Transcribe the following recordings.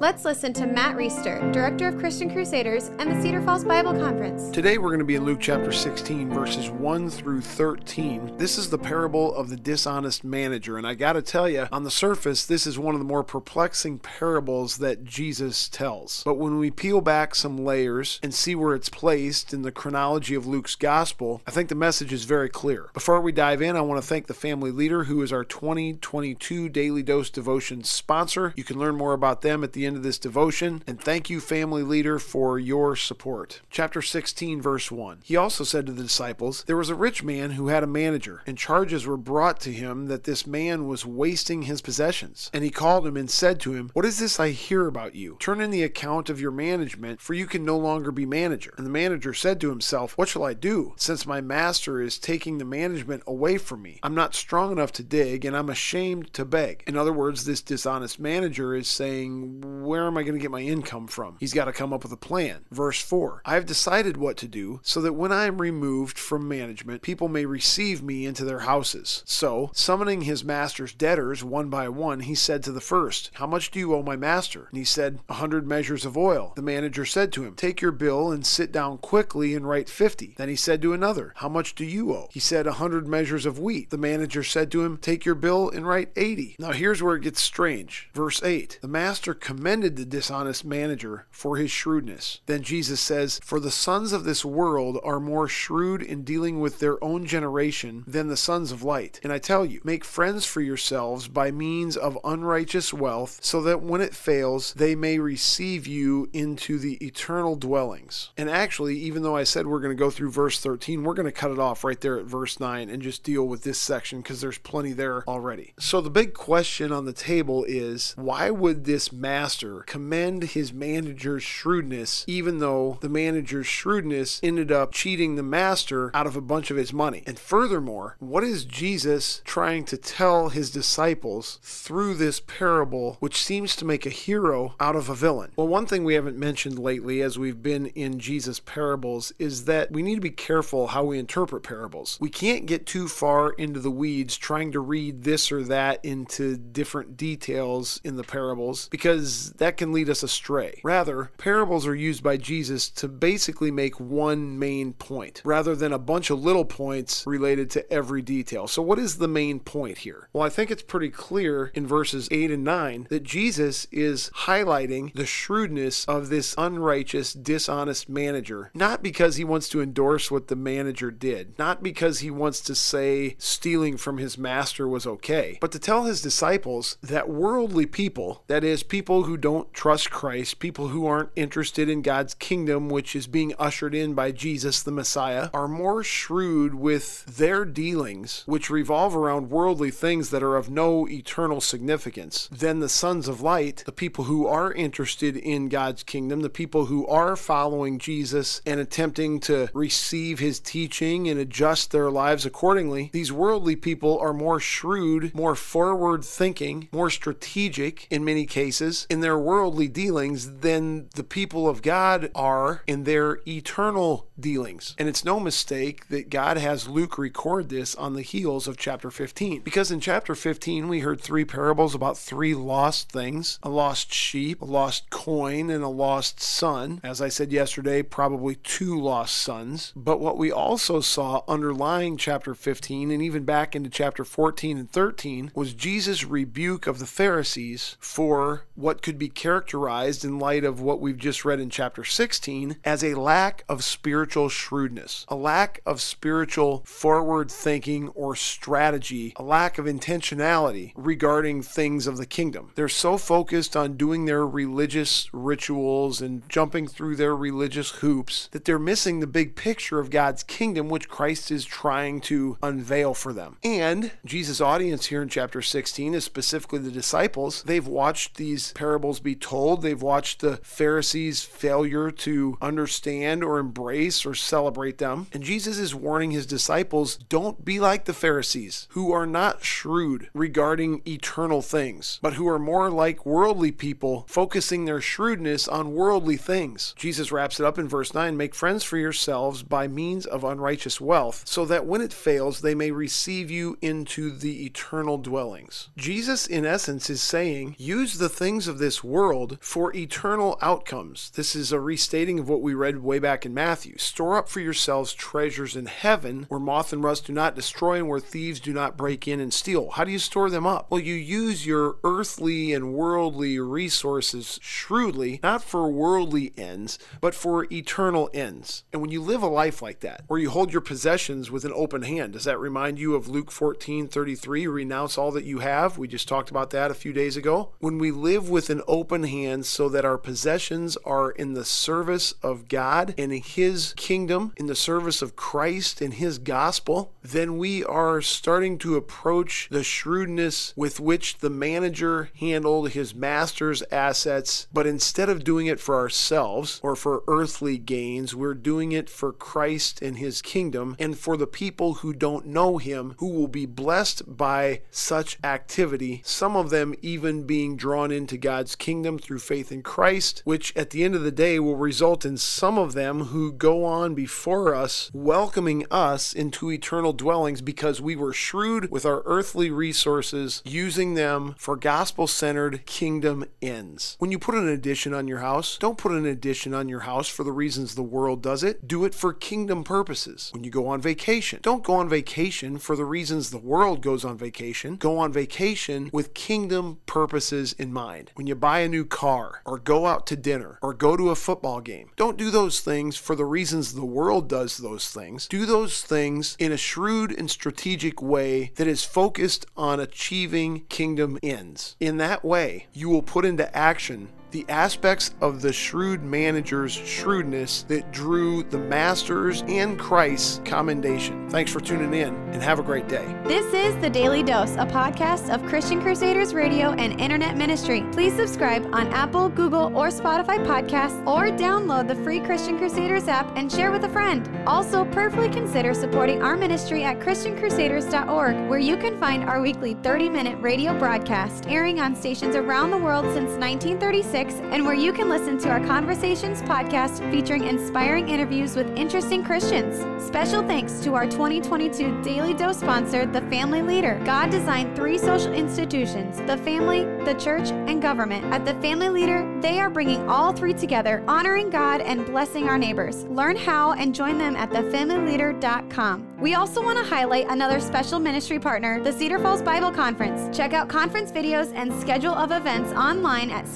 Let's listen to Matt Reisetter, Director of Christian Crusaders and the Cedar Falls Bible Conference. Today we're going to be in Luke chapter 16, verses 1 through 13. This is the parable of the dishonest manager. And I got to tell you, on the surface, this is one of the more perplexing parables that Jesus tells. But when we peel back some layers and see where it's placed in the chronology of Luke's gospel, I think the message is very clear. Before we dive in, I want to thank the family leader who is our 2022 Daily Dose Devotion sponsor. You can learn more about them at the end of this devotion. And thank you, family leader, for your support. Chapter 16, verse 1. He also said to the disciples, There was a rich man who had a manager, and charges were brought to him that this man was wasting his possessions. And he called him and said to him, What is this I hear about you? Turn in the account of your management, for you can no longer be manager. And the manager said to himself, What shall I do, since my master is taking the management away from me? I'm not strong enough to dig, and I'm ashamed to beg. In other words, this dishonest manager is saying, where am I going to get my income from? He's got to come up with a plan. Verse 4 I have decided what to do so that when I am removed from management, people may receive me into their houses. So, summoning his master's debtors one by one, he said to the first, How much do you owe my master? And he said, A hundred measures of oil. The manager said to him, Take your bill and sit down quickly and write fifty. Then he said to another, How much do you owe? He said, A hundred measures of wheat. The manager said to him, Take your bill and write eighty. Now here's where it gets strange. Verse 8 The master commended the dishonest manager for his shrewdness. Then Jesus says, For the sons of this world are more shrewd in dealing with their own generation than the sons of light. And I tell you, make friends for yourselves by means of unrighteous wealth, so that when it fails, they may receive you into the eternal dwellings. And actually, even though I said we're going to go through verse 13, we're going to cut it off right there at verse 9 and just deal with this section because there's plenty there already. So the big question on the table is why would this master commend his manager's shrewdness, even though the manager's shrewdness ended up cheating the master out of a bunch of his money. And furthermore, what is Jesus trying to tell his disciples through this parable, which seems to make a hero out of a villain? Well, one thing we haven't mentioned lately as we've been in Jesus' parables is that we need to be careful how we interpret parables. We can't get too far into the weeds trying to read this or that into different details in the parables because that can lead us astray. Rather, parables are used by Jesus to basically make one main point rather than a bunch of little points related to every detail. So, what is the main point here? Well, I think it's pretty clear in verses 8 and 9 that Jesus is highlighting the shrewdness of this unrighteous, dishonest manager, not because he wants to endorse what the manager did, not because he wants to say stealing from his master was okay, but to tell his disciples that worldly people, that is, people who don't trust Christ, people who aren't interested in God's kingdom, which is being ushered in by Jesus the Messiah, are more shrewd with their dealings, which revolve around worldly things that are of no eternal significance, than the sons of light, the people who are interested in God's kingdom, the people who are following Jesus and attempting to receive his teaching and adjust their lives accordingly. These worldly people are more shrewd, more forward thinking, more strategic in many cases in their worldly dealings than the people of God are in their eternal dealings. And it's no mistake that God has Luke record this on the heels of chapter 15. Because in chapter 15, we heard three parables about three lost things a lost sheep, a lost coin, and a lost son. As I said yesterday, probably two lost sons. But what we also saw underlying chapter 15 and even back into chapter 14 and 13 was Jesus' rebuke of the Pharisees for what could be characterized in light of what we've just read in chapter 16 as a lack of spiritual shrewdness, a lack of spiritual forward thinking or strategy, a lack of intentionality regarding things of the kingdom. They're so focused on doing their religious rituals and jumping through their religious hoops that they're missing the big picture of God's kingdom, which Christ is trying to unveil for them. And Jesus' audience here in chapter 16 is specifically the disciples. They've watched these parables be told, they've watched the Pharisees' failure to understand or embrace or celebrate them. And Jesus is warning his disciples don't be like the Pharisees, who are not shrewd regarding eternal things, but who are more like worldly people, focusing their shrewdness on worldly things. Jesus wraps it up in verse 9 Make friends for yourselves by means of unrighteous wealth, so that when it fails, they may receive you into the eternal dwellings. Jesus, in essence, is saying, use the things of this world for eternal outcomes. This is a restating of what we read way back in Matthew. Store up for yourselves treasures in heaven where moth and rust do not destroy and where thieves do not break in and steal. How do you store them up? Well, you use your earthly and worldly resources shrewdly, not for worldly ends, but for eternal ends. And when you live a life like that, where you hold your possessions with an open hand, does that remind you of Luke 14 33? Renounce all that you have. We just talked about that a few days ago. When we live with an open hand so that our possessions are in the service of God and His kingdom, in the service of Christ and His gospel, then we are starting to approach the shrewdness with which the manager handled his master's assets. But instead of doing it for ourselves or for earthly gains, we're doing it for Christ and His kingdom and for the people who don't know Him, who will be blessed by such activity, some of them even being drawn into God's kingdom through faith in Christ, which at the end of the day will result in some of them who go on before us welcoming us into eternal dwellings because we were shrewd with our earthly resources, using them for gospel centered kingdom ends. When you put an addition on your house, don't put an addition on your house for the reasons the world does it. Do it for kingdom purposes. When you go on vacation, don't go on vacation for the reasons the world goes on vacation. Go on vacation with kingdom purposes in mind. When you buy a new car, or go out to dinner, or go to a football game, don't do those things for the reasons the world does those things. Do those things in a shrewd and strategic way that is focused on achieving kingdom ends. In that way, you will put into action the aspects of the shrewd manager's shrewdness that drew the master's and Christ's commendation. Thanks for tuning in and have a great day. This is The Daily Dose, a podcast of Christian Crusaders Radio and Internet Ministry. Please subscribe on Apple, Google, or Spotify podcasts or download the free Christian Crusaders app and share with a friend. Also, prayerfully consider supporting our ministry at ChristianCrusaders.org, where you can find our weekly 30 minute radio broadcast airing on stations around the world since 1936 and where you can listen to our Conversations podcast featuring inspiring interviews with interesting Christians. Special thanks to our 2022 Daily Dose sponsor, The Family Leader. God designed three social institutions the family, the church, and government. At The Family Leader, they are bringing all three together, honoring God and blessing our neighbors. Learn how and join them at thefamilyleader.com. We also want to highlight another special ministry partner, the Cedar Falls Bible Conference. Check out conference videos and schedule of events online at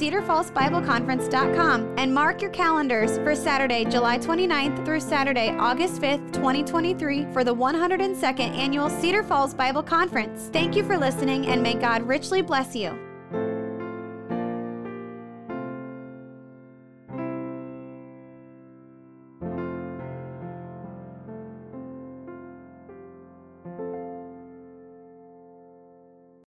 cedarfallsbibleconference.com and mark your calendars for Saturday, July 29th through Saturday, August 5th, 2023 for the 102nd annual Cedar Falls Bible Conference. Thank you for listening and may God richly bless you.